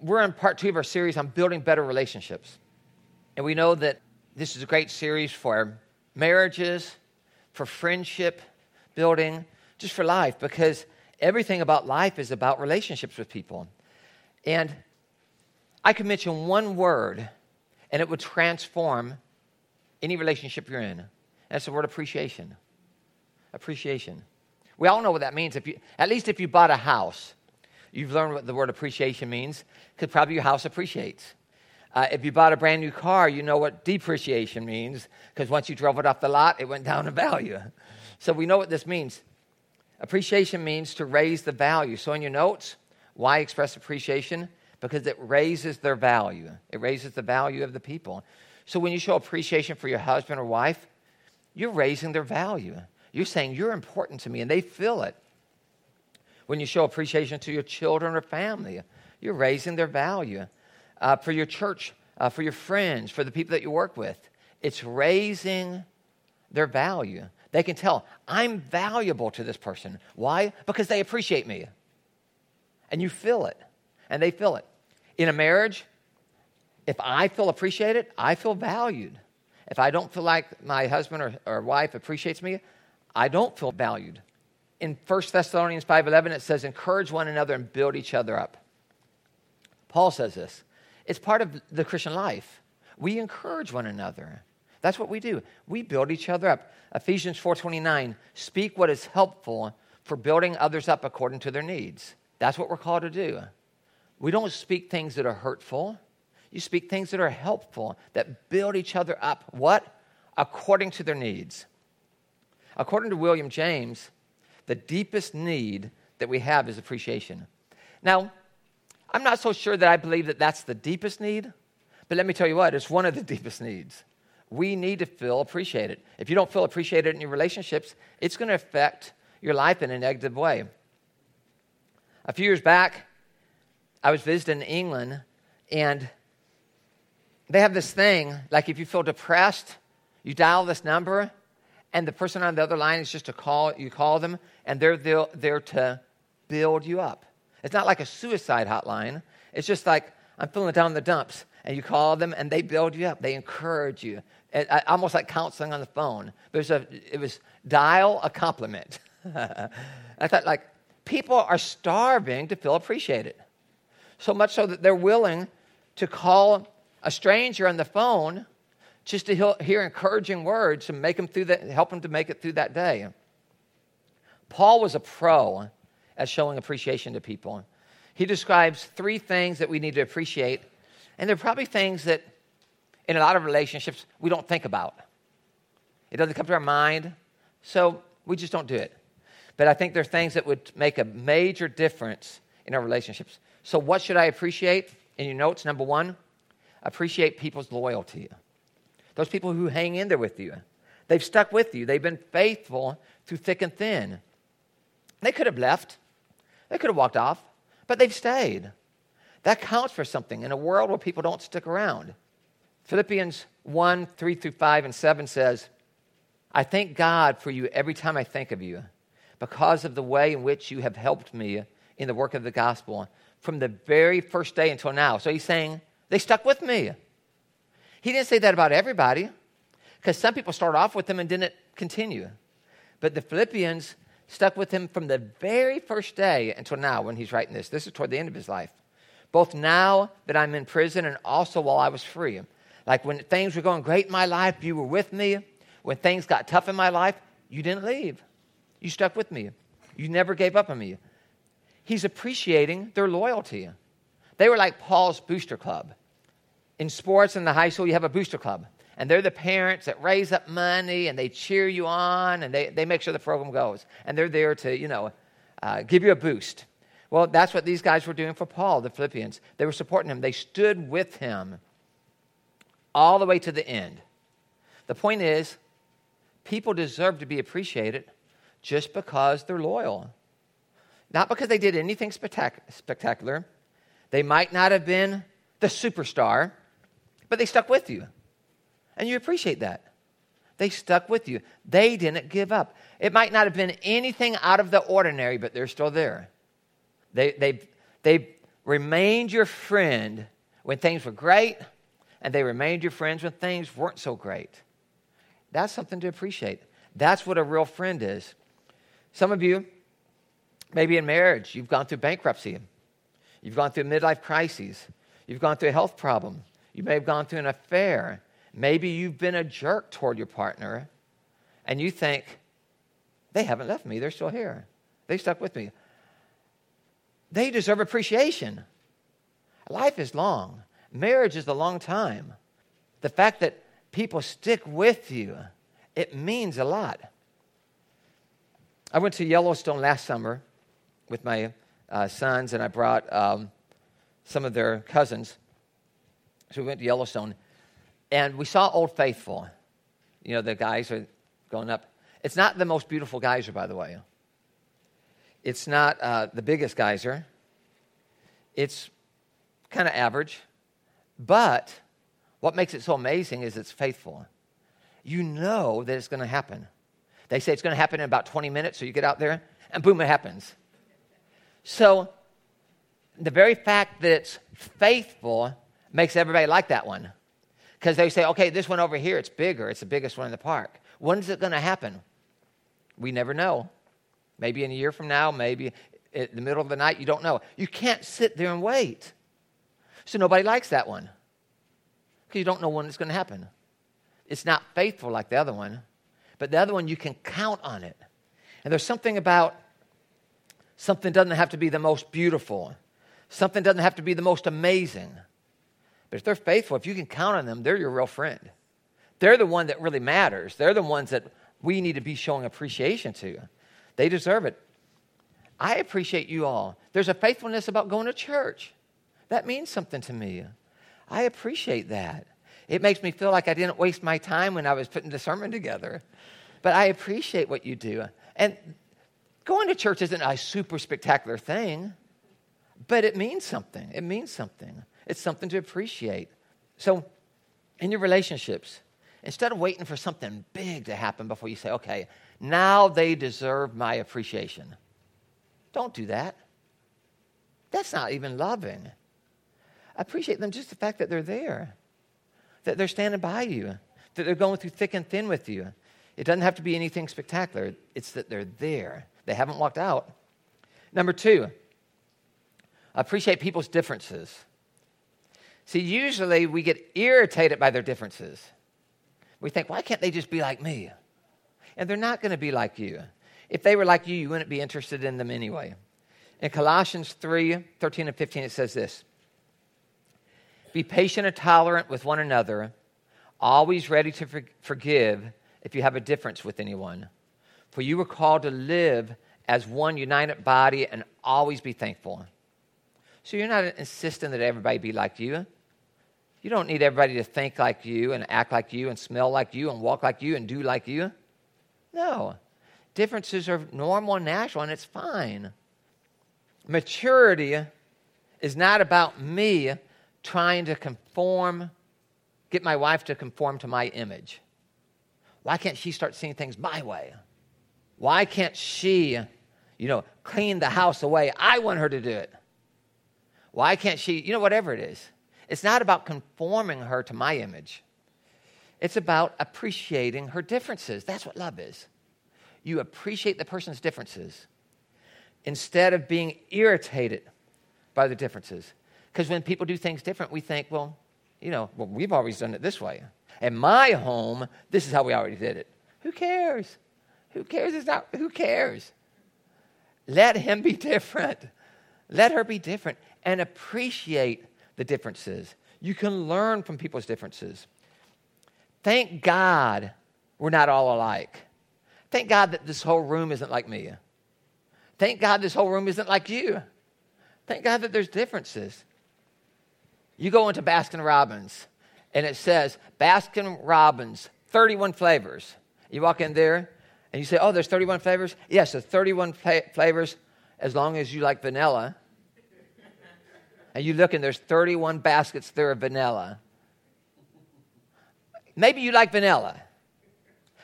we're in part two of our series on building better relationships. And we know that this is a great series for marriages, for friendship building, just for life, because everything about life is about relationships with people. And I could mention one word, and it would transform any relationship you're in. That's the word appreciation. Appreciation. We all know what that means. If you, at least if you bought a house, you've learned what the word appreciation means, because probably your house appreciates. Uh, if you bought a brand new car, you know what depreciation means, because once you drove it off the lot, it went down in value. So we know what this means. Appreciation means to raise the value. So in your notes, why express appreciation? Because it raises their value. It raises the value of the people. So when you show appreciation for your husband or wife, you're raising their value. You're saying, You're important to me, and they feel it. When you show appreciation to your children or family, you're raising their value. Uh, for your church, uh, for your friends, for the people that you work with, it's raising their value. They can tell, I'm valuable to this person. Why? Because they appreciate me. And you feel it, and they feel it. In a marriage, if I feel appreciated, I feel valued. If I don't feel like my husband or, or wife appreciates me, I don't feel valued. In 1 Thessalonians 5:11 it says encourage one another and build each other up. Paul says this. It's part of the Christian life. We encourage one another. That's what we do. We build each other up. Ephesians 4:29, speak what is helpful for building others up according to their needs. That's what we're called to do. We don't speak things that are hurtful. You speak things that are helpful, that build each other up. What? According to their needs. According to William James, the deepest need that we have is appreciation. Now, I'm not so sure that I believe that that's the deepest need, but let me tell you what, it's one of the deepest needs. We need to feel appreciated. If you don't feel appreciated in your relationships, it's going to affect your life in a negative way. A few years back, I was visiting England, and they have this thing like if you feel depressed, you dial this number, and the person on the other line is just to call, you call them, and they're there, to build you up. It's not like a suicide hotline. It's just like, I'm feeling down in the dumps. And you call them, and they build you up. They encourage you. It, uh, almost like counseling on the phone. A, it was dial a compliment. I thought, like, people are starving to feel appreciated. So much so that they're willing to call a stranger on the phone just to hear encouraging words and make them through that, help them to make it through that day. Paul was a pro at showing appreciation to people. He describes three things that we need to appreciate, and they're probably things that in a lot of relationships we don't think about. It doesn't come to our mind, so we just don't do it. But I think there are things that would make a major difference in our relationships. So, what should I appreciate? In your notes, number one, appreciate people's loyalty. Those people who hang in there with you. They've stuck with you. They've been faithful through thick and thin. They could have left. They could have walked off, but they've stayed. That counts for something in a world where people don't stick around. Philippians 1 3 through 5 and 7 says, I thank God for you every time I think of you because of the way in which you have helped me in the work of the gospel from the very first day until now. So he's saying, they stuck with me. He didn't say that about everybody, because some people start off with him and didn't continue. But the Philippians stuck with him from the very first day until now when he's writing this. This is toward the end of his life. Both now that I'm in prison and also while I was free. Like when things were going great in my life, you were with me. When things got tough in my life, you didn't leave. You stuck with me. You never gave up on me. He's appreciating their loyalty. They were like Paul's booster club. In sports in the high school, you have a booster club. And they're the parents that raise up money and they cheer you on and they, they make sure the program goes. And they're there to, you know, uh, give you a boost. Well, that's what these guys were doing for Paul, the Philippians. They were supporting him, they stood with him all the way to the end. The point is, people deserve to be appreciated just because they're loyal. Not because they did anything spectac- spectacular. They might not have been the superstar, but they stuck with you. And you appreciate that. They stuck with you. They didn't give up. It might not have been anything out of the ordinary, but they're still there. They, they, they remained your friend when things were great, and they remained your friends when things weren't so great. That's something to appreciate. That's what a real friend is. Some of you, maybe in marriage, you've gone through bankruptcy, you've gone through midlife crises, you've gone through a health problem, you may have gone through an affair. Maybe you've been a jerk toward your partner, and you think, they haven't left me, they're still here. They stuck with me. They deserve appreciation. Life is long, marriage is a long time. The fact that people stick with you, it means a lot. I went to Yellowstone last summer with my uh, sons, and I brought um, some of their cousins. So we went to Yellowstone, and we saw Old Faithful. You know, the guys are going up. It's not the most beautiful geyser, by the way. It's not uh, the biggest geyser. It's kind of average. But what makes it so amazing is it's faithful. You know that it's going to happen. They say it's going to happen in about 20 minutes, so you get out there, and boom, it happens. So, the very fact that it's faithful makes everybody like that one. Because they say, okay, this one over here, it's bigger, it's the biggest one in the park. When's it going to happen? We never know. Maybe in a year from now, maybe in the middle of the night, you don't know. You can't sit there and wait. So nobody likes that one because you don't know when it's going to happen. It's not faithful like the other one, but the other one, you can count on it. And there's something about something doesn't have to be the most beautiful, something doesn't have to be the most amazing. They're faithful, if you can count on them, they're your real friend. They're the one that really matters. They're the ones that we need to be showing appreciation to. They deserve it. I appreciate you all. There's a faithfulness about going to church. That means something to me. I appreciate that. It makes me feel like I didn't waste my time when I was putting the sermon together. But I appreciate what you do. And going to church isn't a super spectacular thing, but it means something. It means something. It's something to appreciate. So, in your relationships, instead of waiting for something big to happen before you say, okay, now they deserve my appreciation, don't do that. That's not even loving. Appreciate them just the fact that they're there, that they're standing by you, that they're going through thick and thin with you. It doesn't have to be anything spectacular, it's that they're there. They haven't walked out. Number two, appreciate people's differences. See, usually we get irritated by their differences. We think, why can't they just be like me? And they're not going to be like you. If they were like you, you wouldn't be interested in them anyway. In Colossians 3 13 and 15, it says this Be patient and tolerant with one another, always ready to for- forgive if you have a difference with anyone. For you were called to live as one united body and always be thankful. So you're not insisting that everybody be like you. You don't need everybody to think like you and act like you and smell like you and walk like you and do like you. No. Differences are normal and natural, and it's fine. Maturity is not about me trying to conform, get my wife to conform to my image. Why can't she start seeing things my way? Why can't she, you know, clean the house the way I want her to do it? Why can't she, you know, whatever it is? It's not about conforming her to my image. It's about appreciating her differences. That's what love is. You appreciate the person's differences instead of being irritated by the differences. Because when people do things different, we think, well, you know, well, we've always done it this way. In my home, this is how we already did it. Who cares? Who cares? It's not, who cares? Let him be different. Let her be different and appreciate the differences. You can learn from people's differences. Thank God we're not all alike. Thank God that this whole room isn't like me. Thank God this whole room isn't like you. Thank God that there's differences. You go into Baskin Robbins and it says Baskin Robbins, 31 flavors. You walk in there and you say, Oh, there's 31 flavors? Yes, there's 31 flavors as long as you like vanilla and you look and there's 31 baskets there of vanilla. Maybe you like vanilla.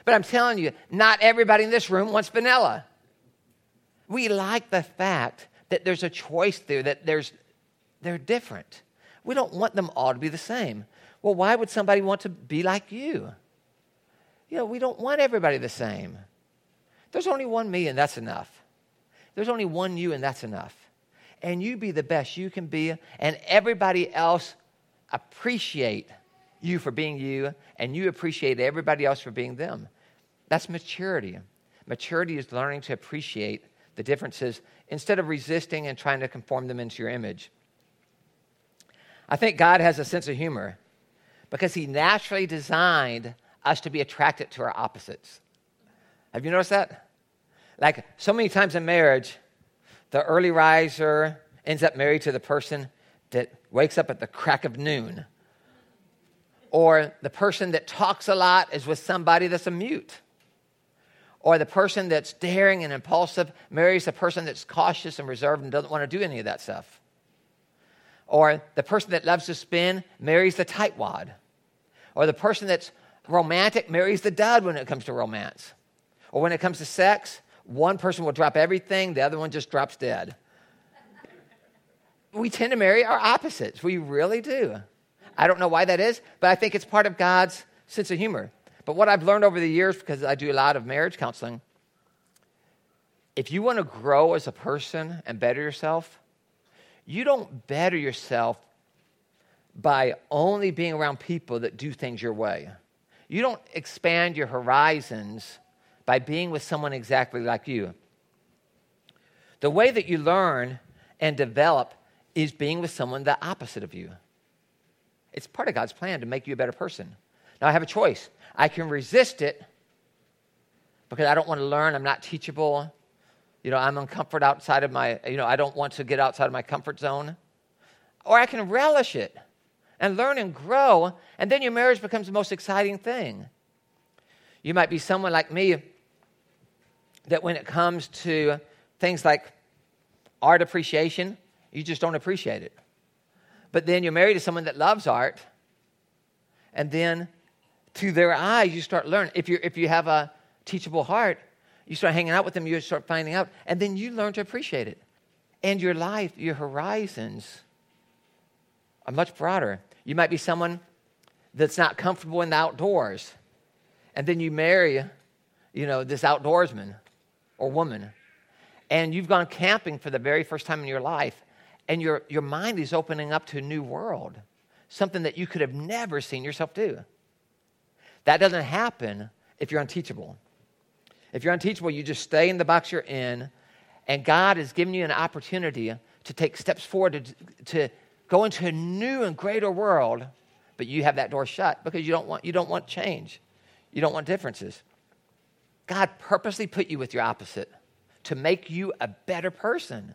But I'm telling you, not everybody in this room wants vanilla. We like the fact that there's a choice there, that there's they're different. We don't want them all to be the same. Well, why would somebody want to be like you? You know, we don't want everybody the same. There's only one me, and that's enough. There's only one you, and that's enough. And you be the best you can be, and everybody else appreciate you for being you, and you appreciate everybody else for being them. That's maturity. Maturity is learning to appreciate the differences instead of resisting and trying to conform them into your image. I think God has a sense of humor because He naturally designed us to be attracted to our opposites. Have you noticed that? Like so many times in marriage, the early riser ends up married to the person that wakes up at the crack of noon. Or the person that talks a lot is with somebody that's a mute. Or the person that's daring and impulsive marries the person that's cautious and reserved and doesn't want to do any of that stuff. Or the person that loves to spin marries the tightwad. Or the person that's romantic marries the dud when it comes to romance. Or when it comes to sex, one person will drop everything, the other one just drops dead. we tend to marry our opposites. We really do. I don't know why that is, but I think it's part of God's sense of humor. But what I've learned over the years, because I do a lot of marriage counseling, if you want to grow as a person and better yourself, you don't better yourself by only being around people that do things your way. You don't expand your horizons by being with someone exactly like you. The way that you learn and develop is being with someone the opposite of you. It's part of God's plan to make you a better person. Now, I have a choice. I can resist it because I don't want to learn. I'm not teachable. You know, I'm uncomfort outside of my, you know, I don't want to get outside of my comfort zone. Or I can relish it and learn and grow, and then your marriage becomes the most exciting thing. You might be someone like me that when it comes to things like art appreciation, you just don't appreciate it. But then you're married to someone that loves art, and then to their eyes, you start learning. If, you if you have a teachable heart, you start hanging out with them, you start finding out, and then you learn to appreciate it. And your life, your horizons are much broader. You might be someone that's not comfortable in the outdoors. And then you marry, you know, this outdoorsman or woman. And you've gone camping for the very first time in your life. And your, your mind is opening up to a new world, something that you could have never seen yourself do. That doesn't happen if you're unteachable. If you're unteachable, you just stay in the box you're in, and God has given you an opportunity to take steps forward to, to go into a new and greater world, but you have that door shut because you don't want, you don't want change. You don't want differences. God purposely put you with your opposite to make you a better person.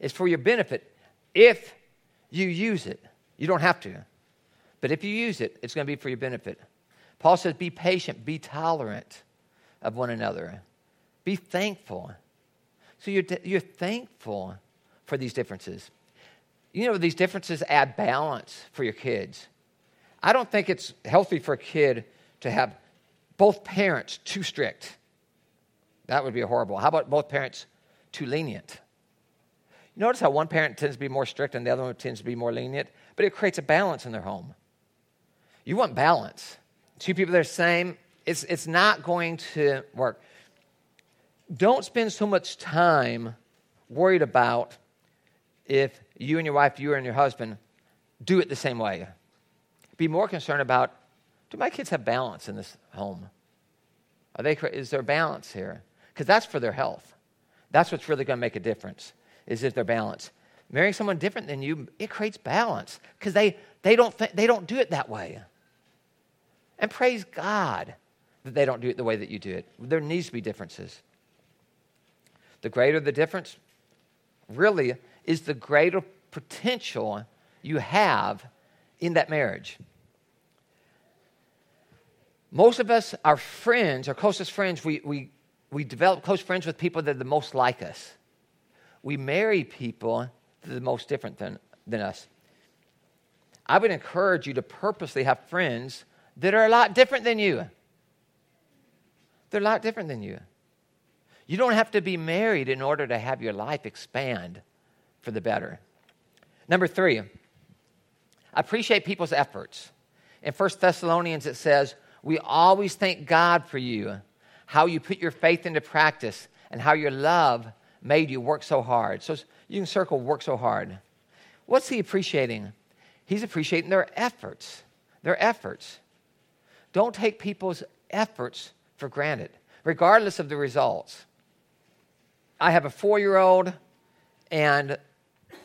It's for your benefit if you use it. You don't have to. But if you use it, it's going to be for your benefit. Paul says, be patient, be tolerant of one another, be thankful. So you're, you're thankful for these differences. You know, these differences add balance for your kids. I don't think it's healthy for a kid to have both parents too strict. That would be horrible. How about both parents too lenient? You notice how one parent tends to be more strict and the other one tends to be more lenient, but it creates a balance in their home. You want balance. Two people that are the same, it's, it's not going to work. Don't spend so much time worried about if you and your wife, you and your husband do it the same way. Be more concerned about do my kids have balance in this home? Are they, is there balance here? Because that's for their health. That's what's really going to make a difference, is if they're. Marrying someone different than you, it creates balance because they, they, don't th- they don't do it that way. And praise God that they don't do it the way that you do it. There needs to be differences. The greater the difference, really, is the greater potential you have in that marriage. Most of us, our friends, our closest friends, we, we, we develop close friends with people that are the most like us. We marry people that are the most different than, than us. I would encourage you to purposely have friends that are a lot different than you. They're a lot different than you. You don't have to be married in order to have your life expand for the better. Number three, appreciate people's efforts. In 1 Thessalonians, it says, We always thank God for you, how you put your faith into practice, and how your love made you work so hard. So you can circle work so hard. What's he appreciating? He's appreciating their efforts. Their efforts. Don't take people's efforts for granted, regardless of the results. I have a four year old and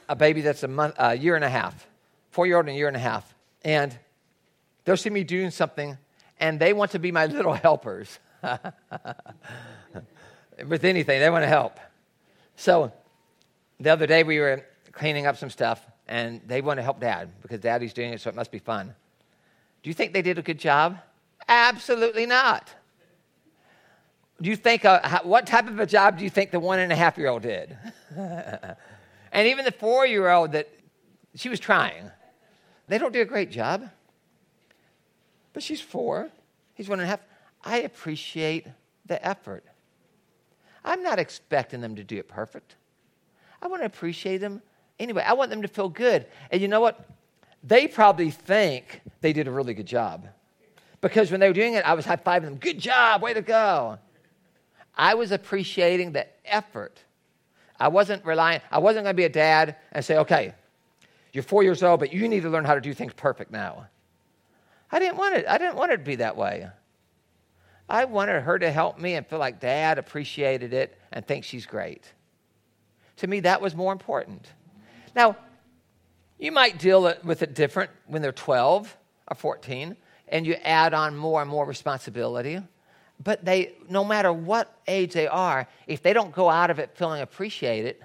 a baby that's a, month, a year and a half, four year old and a year and a half. And they'll see me doing something and they want to be my little helpers. With anything, they want to help. So the other day we were cleaning up some stuff and they want to help dad because daddy's doing it, so it must be fun. Do you think they did a good job? Absolutely not. Do you think, uh, what type of a job do you think the one and a half year old did? and even the four year old that she was trying, they don't do a great job. But she's four, he's one and a half. I appreciate the effort. I'm not expecting them to do it perfect. I want to appreciate them anyway. I want them to feel good. And you know what? They probably think they did a really good job. Because when they were doing it, I was high fiving them. Good job, way to go. I was appreciating the effort. I wasn't relying, I wasn't going to be a dad and say, okay, you're four years old, but you need to learn how to do things perfect now. I didn't want it. I didn't want it to be that way. I wanted her to help me and feel like dad appreciated it and think she's great. To me, that was more important. Now, you might deal with it different when they're 12 or 14 and you add on more and more responsibility. But they, no matter what age they are, if they don't go out of it feeling appreciated,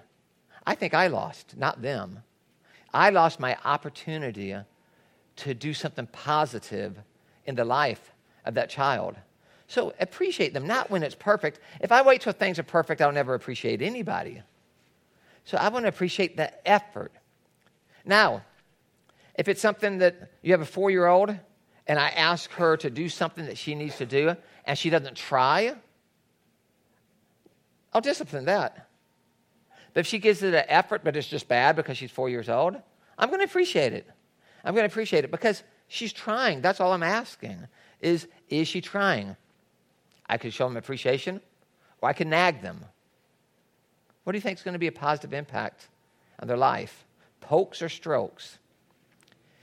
I think I lost, not them. I lost my opportunity to do something positive in the life of that child. So appreciate them, not when it's perfect. If I wait till things are perfect, I'll never appreciate anybody. So I want to appreciate the effort. Now, if it's something that you have a four year old and I ask her to do something that she needs to do and she doesn't try, I'll discipline that. But if she gives it an effort, but it's just bad because she's four years old, I'm going to appreciate it. I'm going to appreciate it because she's trying. That's all I'm asking. Is is she trying? I could show them appreciation, or I can nag them. What do you think is going to be a positive impact on their life? Pokes or strokes?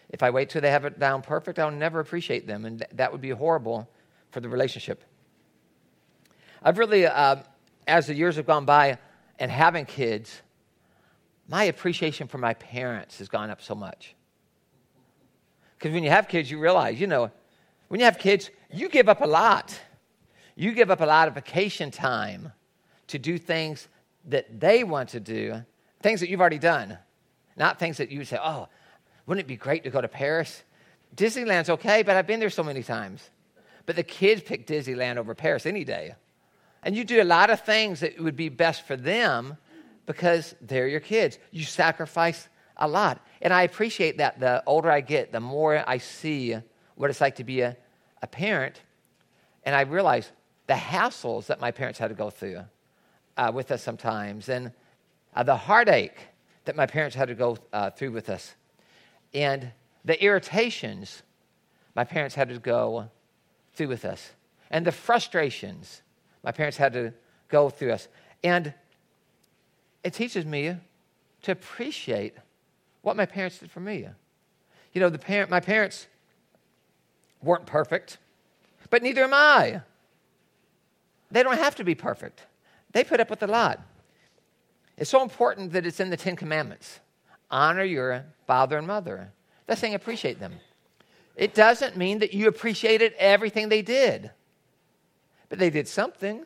If I wait till they have it down perfect, I'll never appreciate them, and th- that would be horrible for the relationship. I've really, uh, as the years have gone by and having kids, my appreciation for my parents has gone up so much. Because when you have kids, you realize, you know, when you have kids, you give up a lot. You give up a lot of vacation time to do things that they want to do, things that you've already done, not things that you say, oh, wouldn't it be great to go to Paris? Disneyland's okay, but I've been there so many times. But the kids pick Disneyland over Paris any day. And you do a lot of things that would be best for them because they're your kids. You sacrifice a lot. And I appreciate that the older I get, the more I see what it's like to be a, a parent. And I realize the hassles that my parents had to go through uh, with us sometimes, and uh, the heartache that my parents had to go uh, through with us and the irritations my parents had to go through with us, and the frustrations my parents had to go through us. And it teaches me to appreciate what my parents did for me. You know, the parent, my parents weren't perfect, but neither am I. They don't have to be perfect. They put up with a lot. It's so important that it's in the Ten Commandments honor your father and mother. That's saying appreciate them. It doesn't mean that you appreciated everything they did, but they did something.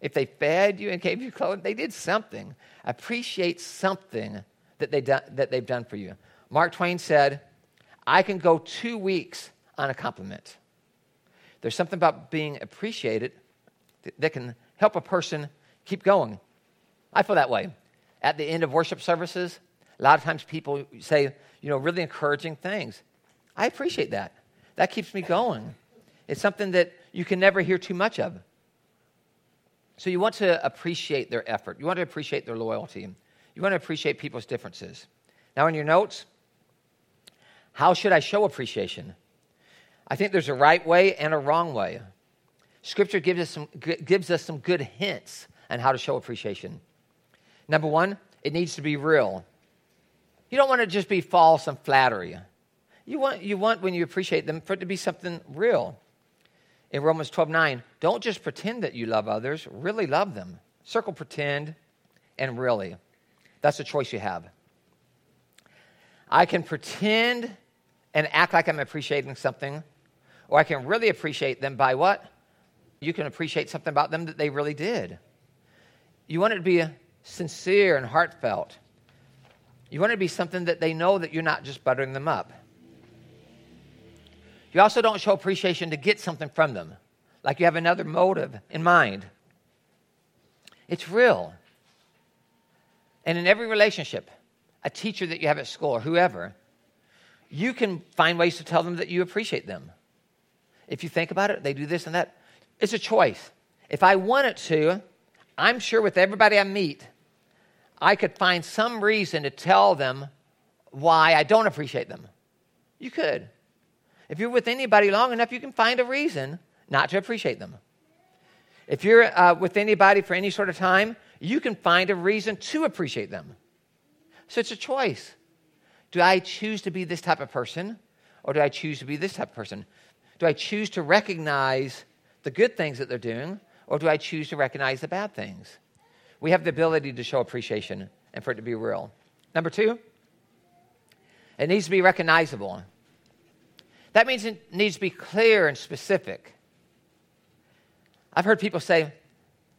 If they fed you and gave you clothes, they did something. Appreciate something that, they do, that they've done for you. Mark Twain said, I can go two weeks on a compliment. There's something about being appreciated that can help a person keep going. I feel that way. At the end of worship services, a lot of times people say, you know, really encouraging things. I appreciate that. That keeps me going. It's something that you can never hear too much of. So you want to appreciate their effort. You want to appreciate their loyalty. You want to appreciate people's differences. Now, in your notes, how should I show appreciation? I think there's a right way and a wrong way. Scripture gives us some, gives us some good hints on how to show appreciation. Number one, it needs to be real. You don't want to just be false and flattery. You want, you want when you appreciate them for it to be something real. In Romans 12 9, don't just pretend that you love others, really love them. Circle pretend and really. That's a choice you have. I can pretend and act like I'm appreciating something, or I can really appreciate them by what? You can appreciate something about them that they really did. You want it to be sincere and heartfelt. You want it to be something that they know that you're not just buttering them up. You also don't show appreciation to get something from them, like you have another motive in mind. It's real. And in every relationship, a teacher that you have at school or whoever, you can find ways to tell them that you appreciate them. If you think about it, they do this and that. It's a choice. If I wanted to, I'm sure with everybody I meet, I could find some reason to tell them why I don't appreciate them. You could. If you're with anybody long enough, you can find a reason not to appreciate them. If you're uh, with anybody for any sort of time, you can find a reason to appreciate them. So it's a choice. Do I choose to be this type of person or do I choose to be this type of person? Do I choose to recognize the good things that they're doing or do I choose to recognize the bad things? We have the ability to show appreciation and for it to be real. Number two, it needs to be recognizable. That means it needs to be clear and specific. I've heard people say,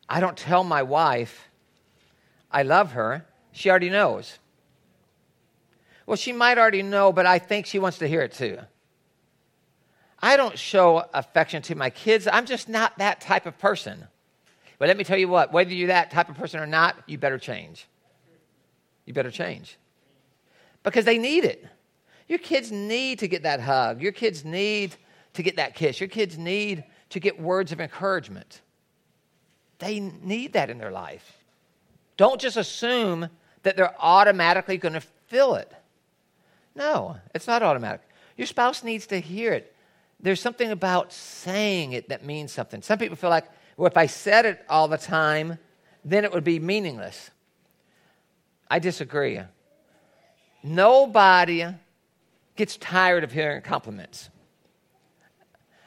I don't tell my wife I love her. She already knows. Well, she might already know, but I think she wants to hear it too. I don't show affection to my kids. I'm just not that type of person. But let me tell you what, whether you're that type of person or not, you better change. You better change. Because they need it. Your kids need to get that hug. Your kids need to get that kiss. Your kids need to get words of encouragement. They need that in their life. Don't just assume that they're automatically going to fill it. No, it's not automatic. Your spouse needs to hear it. There's something about saying it that means something. Some people feel like, well, if I said it all the time, then it would be meaningless. I disagree. Nobody gets tired of hearing compliments.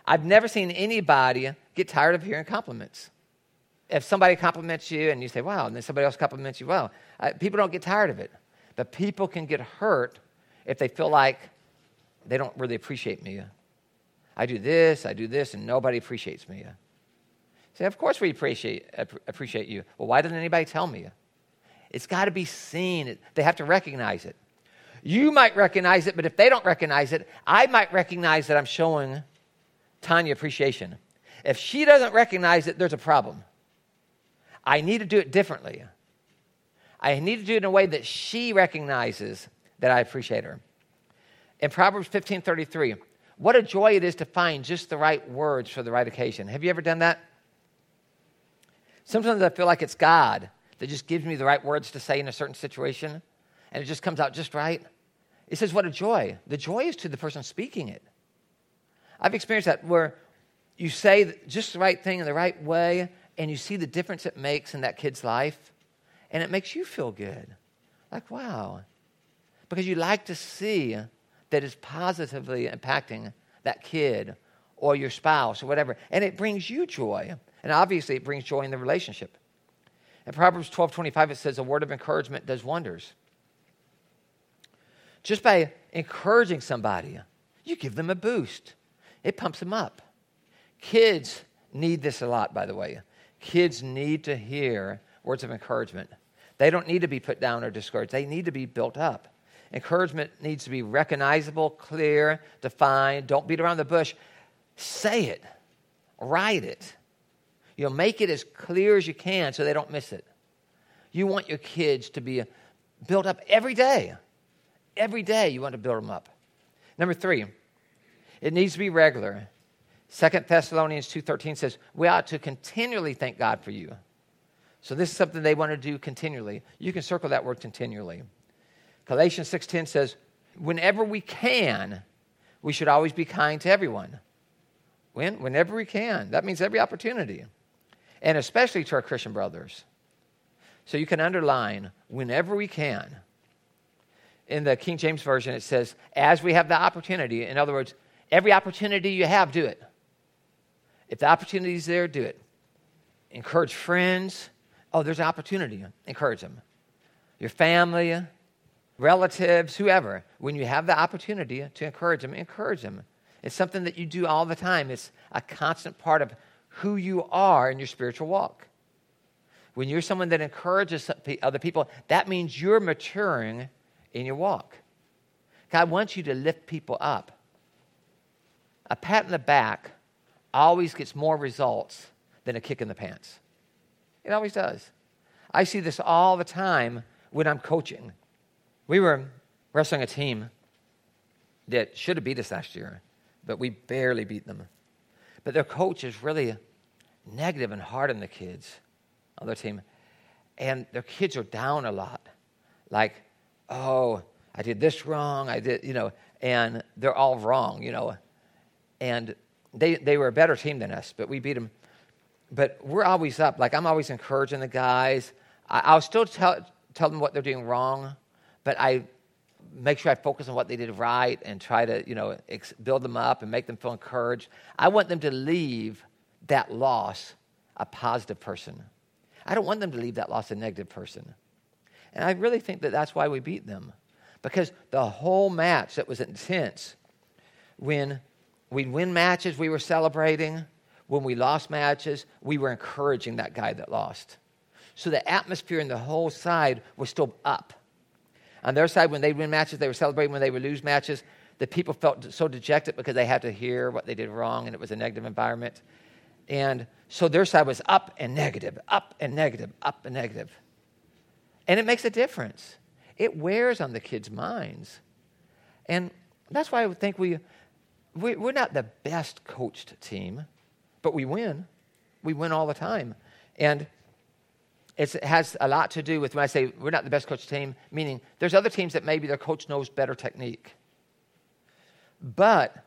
I've never seen anybody get tired of hearing compliments. If somebody compliments you and you say, wow, and then somebody else compliments you, wow, uh, people don't get tired of it. But people can get hurt if they feel like they don't really appreciate me. I do this, I do this, and nobody appreciates me. Say, of course we appreciate, appreciate you. Well, why doesn't anybody tell me? It's got to be seen. They have to recognize it. You might recognize it, but if they don't recognize it, I might recognize that I'm showing Tanya appreciation. If she doesn't recognize it, there's a problem. I need to do it differently. I need to do it in a way that she recognizes that I appreciate her. In Proverbs 15 33, what a joy it is to find just the right words for the right occasion. Have you ever done that? Sometimes I feel like it's God that just gives me the right words to say in a certain situation, and it just comes out just right. It says, What a joy. The joy is to the person speaking it. I've experienced that where you say just the right thing in the right way, and you see the difference it makes in that kid's life, and it makes you feel good. Like, wow. Because you like to see that it's positively impacting that kid or your spouse or whatever, and it brings you joy. And obviously, it brings joy in the relationship. In Proverbs 12 25, it says, A word of encouragement does wonders. Just by encouraging somebody, you give them a boost, it pumps them up. Kids need this a lot, by the way. Kids need to hear words of encouragement. They don't need to be put down or discouraged, they need to be built up. Encouragement needs to be recognizable, clear, defined. Don't beat around the bush. Say it, write it. You know, make it as clear as you can so they don't miss it. You want your kids to be built up every day. Every day you want to build them up. Number three, it needs to be regular. Second Thessalonians 2.13 says, we ought to continually thank God for you. So this is something they want to do continually. You can circle that word continually. Galatians 6:10 says, "Whenever we can, we should always be kind to everyone." When? Whenever we can. That means every opportunity. And especially to our Christian brothers. So you can underline, whenever we can. In the King James Version, it says, as we have the opportunity. In other words, every opportunity you have, do it. If the opportunity is there, do it. Encourage friends. Oh, there's an opportunity. Encourage them. Your family, relatives, whoever. When you have the opportunity to encourage them, encourage them. It's something that you do all the time. It's a constant part of who you are in your spiritual walk. When you're someone that encourages other people, that means you're maturing in your walk. God wants you to lift people up. A pat in the back always gets more results than a kick in the pants. It always does. I see this all the time when I'm coaching. We were wrestling a team that should have beat us last year, but we barely beat them. But their coach is really negative and hard on the kids on their team. And their kids are down a lot. Like, oh, I did this wrong. I did, you know, and they're all wrong, you know. And they, they were a better team than us, but we beat them. But we're always up. Like, I'm always encouraging the guys. I, will still tell, tell them what they're doing wrong, but I make sure I focus on what they did right and try to, you know, ex- build them up and make them feel encouraged. I want them to leave that loss a positive person. I don't want them to leave that loss a negative person. And I really think that that's why we beat them. Because the whole match that was intense, when we'd win matches, we were celebrating. When we lost matches, we were encouraging that guy that lost. So the atmosphere in the whole side was still up. On their side, when they win matches, they were celebrating. When they would lose matches, the people felt so dejected because they had to hear what they did wrong and it was a negative environment. And so their side was up and negative, up and negative, up and negative. And it makes a difference. It wears on the kids' minds. And that's why I would think we, we're not the best coached team, but we win. We win all the time. And it has a lot to do with when I say we're not the best coached team, meaning there's other teams that maybe their coach knows better technique. But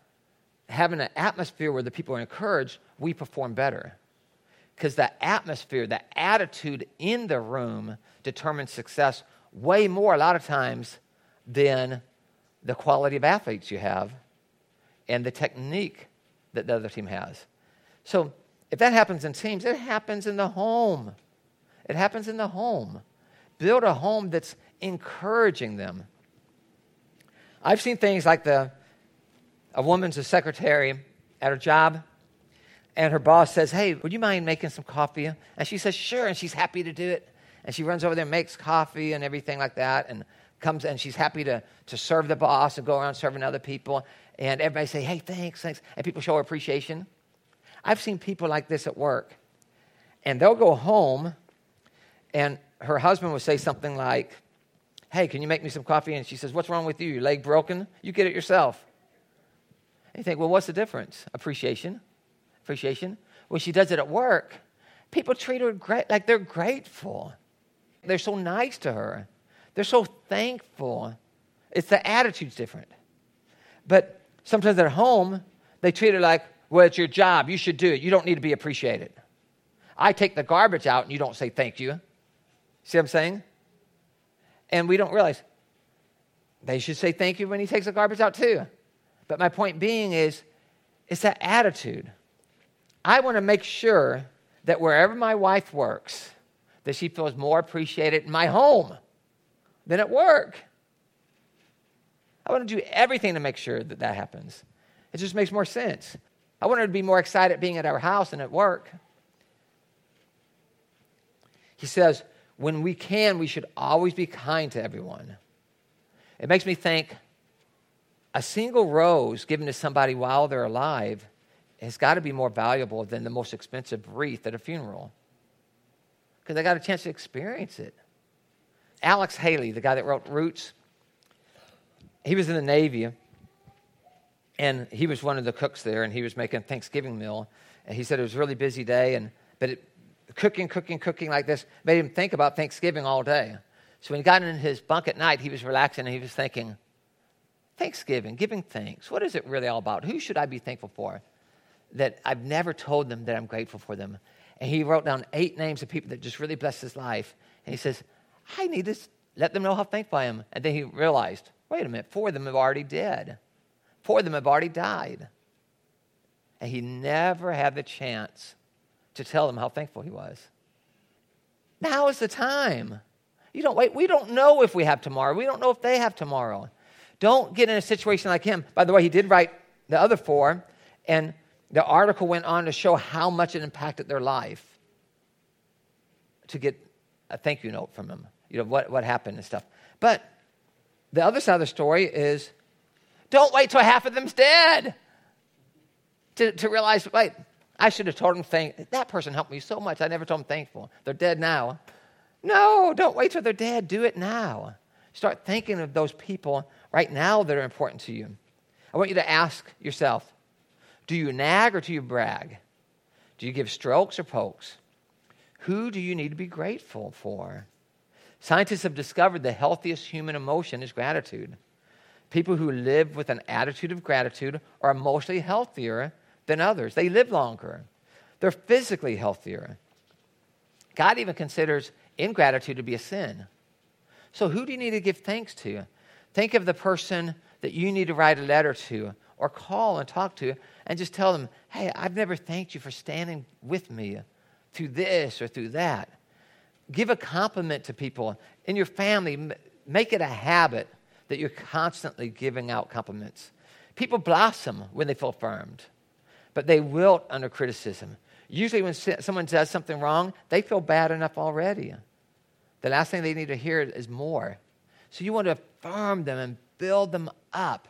having an atmosphere where the people are encouraged, we perform better. Because the atmosphere, the attitude in the room determines success way more, a lot of times, than the quality of athletes you have and the technique that the other team has. So, if that happens in teams, it happens in the home. It happens in the home. Build a home that's encouraging them. I've seen things like the a woman's a secretary at her job, and her boss says, Hey, would you mind making some coffee? And she says, Sure, and she's happy to do it. And she runs over there and makes coffee and everything like that, and comes and she's happy to, to serve the boss and go around serving other people. And everybody say, Hey, thanks, thanks. And people show appreciation. I've seen people like this at work. And they'll go home, and her husband will say something like, Hey, can you make me some coffee? And she says, What's wrong with you? Your leg broken? You get it yourself. And you think, well, what's the difference? Appreciation. Appreciation. When she does it at work, people treat her great, like they're grateful. They're so nice to her. They're so thankful. It's the attitude's different. But sometimes at home, they treat her like, well, it's your job. You should do it. You don't need to be appreciated. I take the garbage out and you don't say thank you. See what I'm saying? And we don't realize they should say thank you when he takes the garbage out too. But my point being is, it's that attitude. I want to make sure that wherever my wife works, that she feels more appreciated in my home than at work. I want to do everything to make sure that that happens. It just makes more sense. I want her to be more excited being at our house than at work. He says, when we can, we should always be kind to everyone. It makes me think a single rose given to somebody while they're alive has got to be more valuable than the most expensive wreath at a funeral because they got a chance to experience it. Alex Haley, the guy that wrote Roots, he was in the Navy and he was one of the cooks there and he was making Thanksgiving meal. And he said it was a really busy day, and, but it, cooking, cooking, cooking like this made him think about Thanksgiving all day. So when he got in his bunk at night, he was relaxing and he was thinking, Thanksgiving, giving thanks. What is it really all about? Who should I be thankful for? That I've never told them that I'm grateful for them. And he wrote down eight names of people that just really blessed his life. And he says, I need to let them know how thankful I am. And then he realized, wait a minute, four of them have already dead. Four of them have already died. And he never had the chance to tell them how thankful he was. Now is the time. You don't wait. We don't know if we have tomorrow. We don't know if they have tomorrow. Don't get in a situation like him. By the way, he did write the other four, and the article went on to show how much it impacted their life to get a thank you note from him. You know, what, what happened and stuff. But the other side of the story is don't wait till half of them's dead to, to realize, wait, I should have told them thank that person helped me so much. I never told them thankful. They're dead now. No, don't wait till they're dead. Do it now. Start thinking of those people right now that are important to you. I want you to ask yourself do you nag or do you brag? Do you give strokes or pokes? Who do you need to be grateful for? Scientists have discovered the healthiest human emotion is gratitude. People who live with an attitude of gratitude are emotionally healthier than others. They live longer, they're physically healthier. God even considers ingratitude to be a sin. So, who do you need to give thanks to? Think of the person that you need to write a letter to or call and talk to and just tell them, hey, I've never thanked you for standing with me through this or through that. Give a compliment to people in your family. Make it a habit that you're constantly giving out compliments. People blossom when they feel affirmed, but they wilt under criticism. Usually, when someone does something wrong, they feel bad enough already. The last thing they need to hear is more. So you want to affirm them and build them up.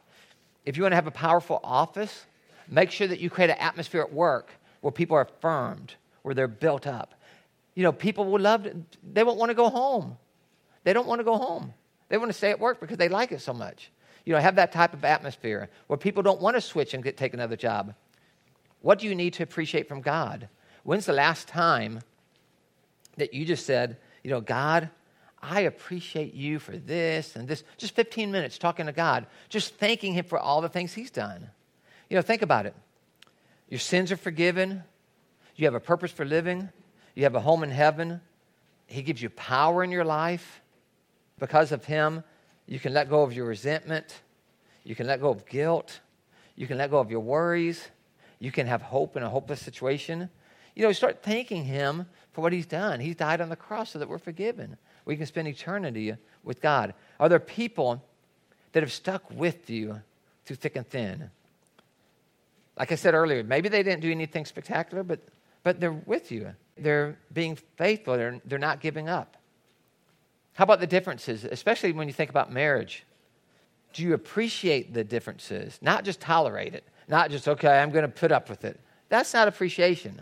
If you want to have a powerful office, make sure that you create an atmosphere at work where people are affirmed, where they're built up. You know, people will love, to, they won't want to go home. They don't want to go home. They want to stay at work because they like it so much. You know, have that type of atmosphere where people don't want to switch and get, take another job. What do you need to appreciate from God? When's the last time that you just said, you know, God, I appreciate you for this and this. Just 15 minutes talking to God, just thanking Him for all the things He's done. You know, think about it. Your sins are forgiven. You have a purpose for living. You have a home in heaven. He gives you power in your life. Because of Him, you can let go of your resentment. You can let go of guilt. You can let go of your worries. You can have hope in a hopeless situation. You know, start thanking Him for what He's done. He's died on the cross so that we're forgiven. We can spend eternity with God. Are there people that have stuck with you through thick and thin? Like I said earlier, maybe they didn't do anything spectacular, but, but they're with you. They're being faithful, they're, they're not giving up. How about the differences, especially when you think about marriage? Do you appreciate the differences? Not just tolerate it, not just, okay, I'm going to put up with it. That's not appreciation.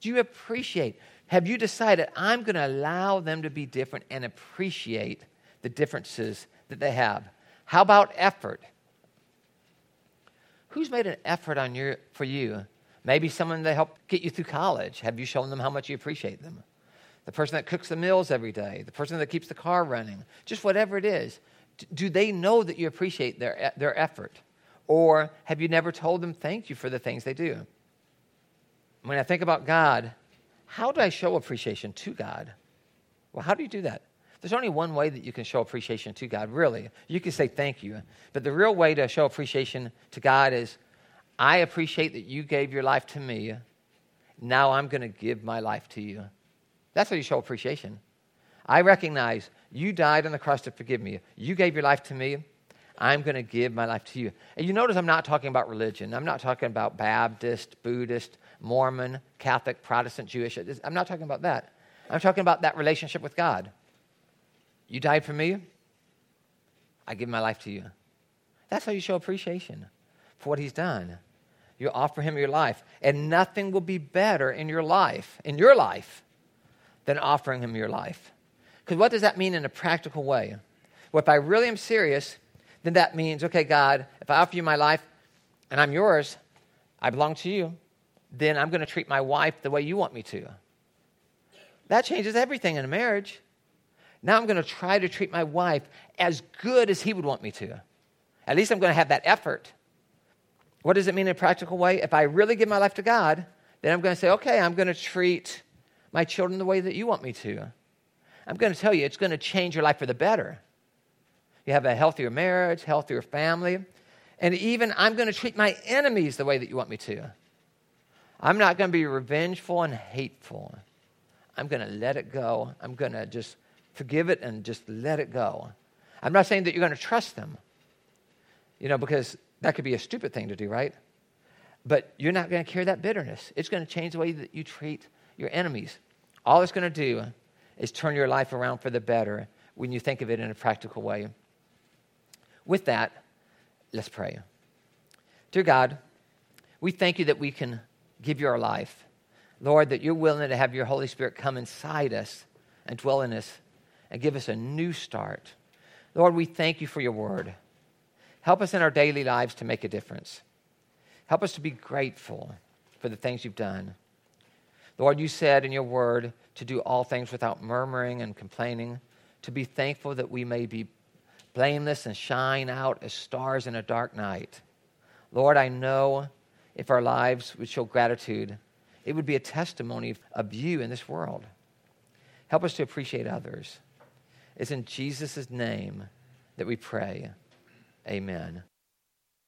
Do you appreciate? Have you decided, I'm going to allow them to be different and appreciate the differences that they have? How about effort? Who's made an effort on your, for you? Maybe someone that helped get you through college. Have you shown them how much you appreciate them? The person that cooks the meals every day, the person that keeps the car running, just whatever it is. Do they know that you appreciate their, their effort? Or have you never told them thank you for the things they do? When I think about God, how do I show appreciation to God? Well, how do you do that? There's only one way that you can show appreciation to God, really. You can say thank you. But the real way to show appreciation to God is I appreciate that you gave your life to me. Now I'm going to give my life to you. That's how you show appreciation. I recognize you died on the cross to forgive me. You gave your life to me. I'm going to give my life to you. And you notice I'm not talking about religion. I'm not talking about Baptist, Buddhist, Mormon, Catholic, Protestant, Jewish. I'm not talking about that. I'm talking about that relationship with God. You died for me. I give my life to you. That's how you show appreciation for what he's done. You offer him your life. And nothing will be better in your life, in your life, than offering him your life. Because what does that mean in a practical way? Well, if I really am serious, then that means, okay, God, if I offer you my life and I'm yours, I belong to you, then I'm going to treat my wife the way you want me to. That changes everything in a marriage. Now I'm going to try to treat my wife as good as he would want me to. At least I'm going to have that effort. What does it mean in a practical way? If I really give my life to God, then I'm going to say, okay, I'm going to treat my children the way that you want me to. I'm going to tell you, it's going to change your life for the better. You have a healthier marriage, healthier family. And even I'm going to treat my enemies the way that you want me to. I'm not going to be revengeful and hateful. I'm going to let it go. I'm going to just forgive it and just let it go. I'm not saying that you're going to trust them, you know, because that could be a stupid thing to do, right? But you're not going to carry that bitterness. It's going to change the way that you treat your enemies. All it's going to do is turn your life around for the better when you think of it in a practical way. With that, let's pray. Dear God, we thank you that we can give you our life. Lord, that you're willing to have your Holy Spirit come inside us and dwell in us and give us a new start. Lord, we thank you for your word. Help us in our daily lives to make a difference. Help us to be grateful for the things you've done. Lord, you said in your word to do all things without murmuring and complaining, to be thankful that we may be blameless and shine out as stars in a dark night. Lord, I know if our lives would show gratitude, it would be a testimony of you in this world. Help us to appreciate others. It's in Jesus' name that we pray. Amen.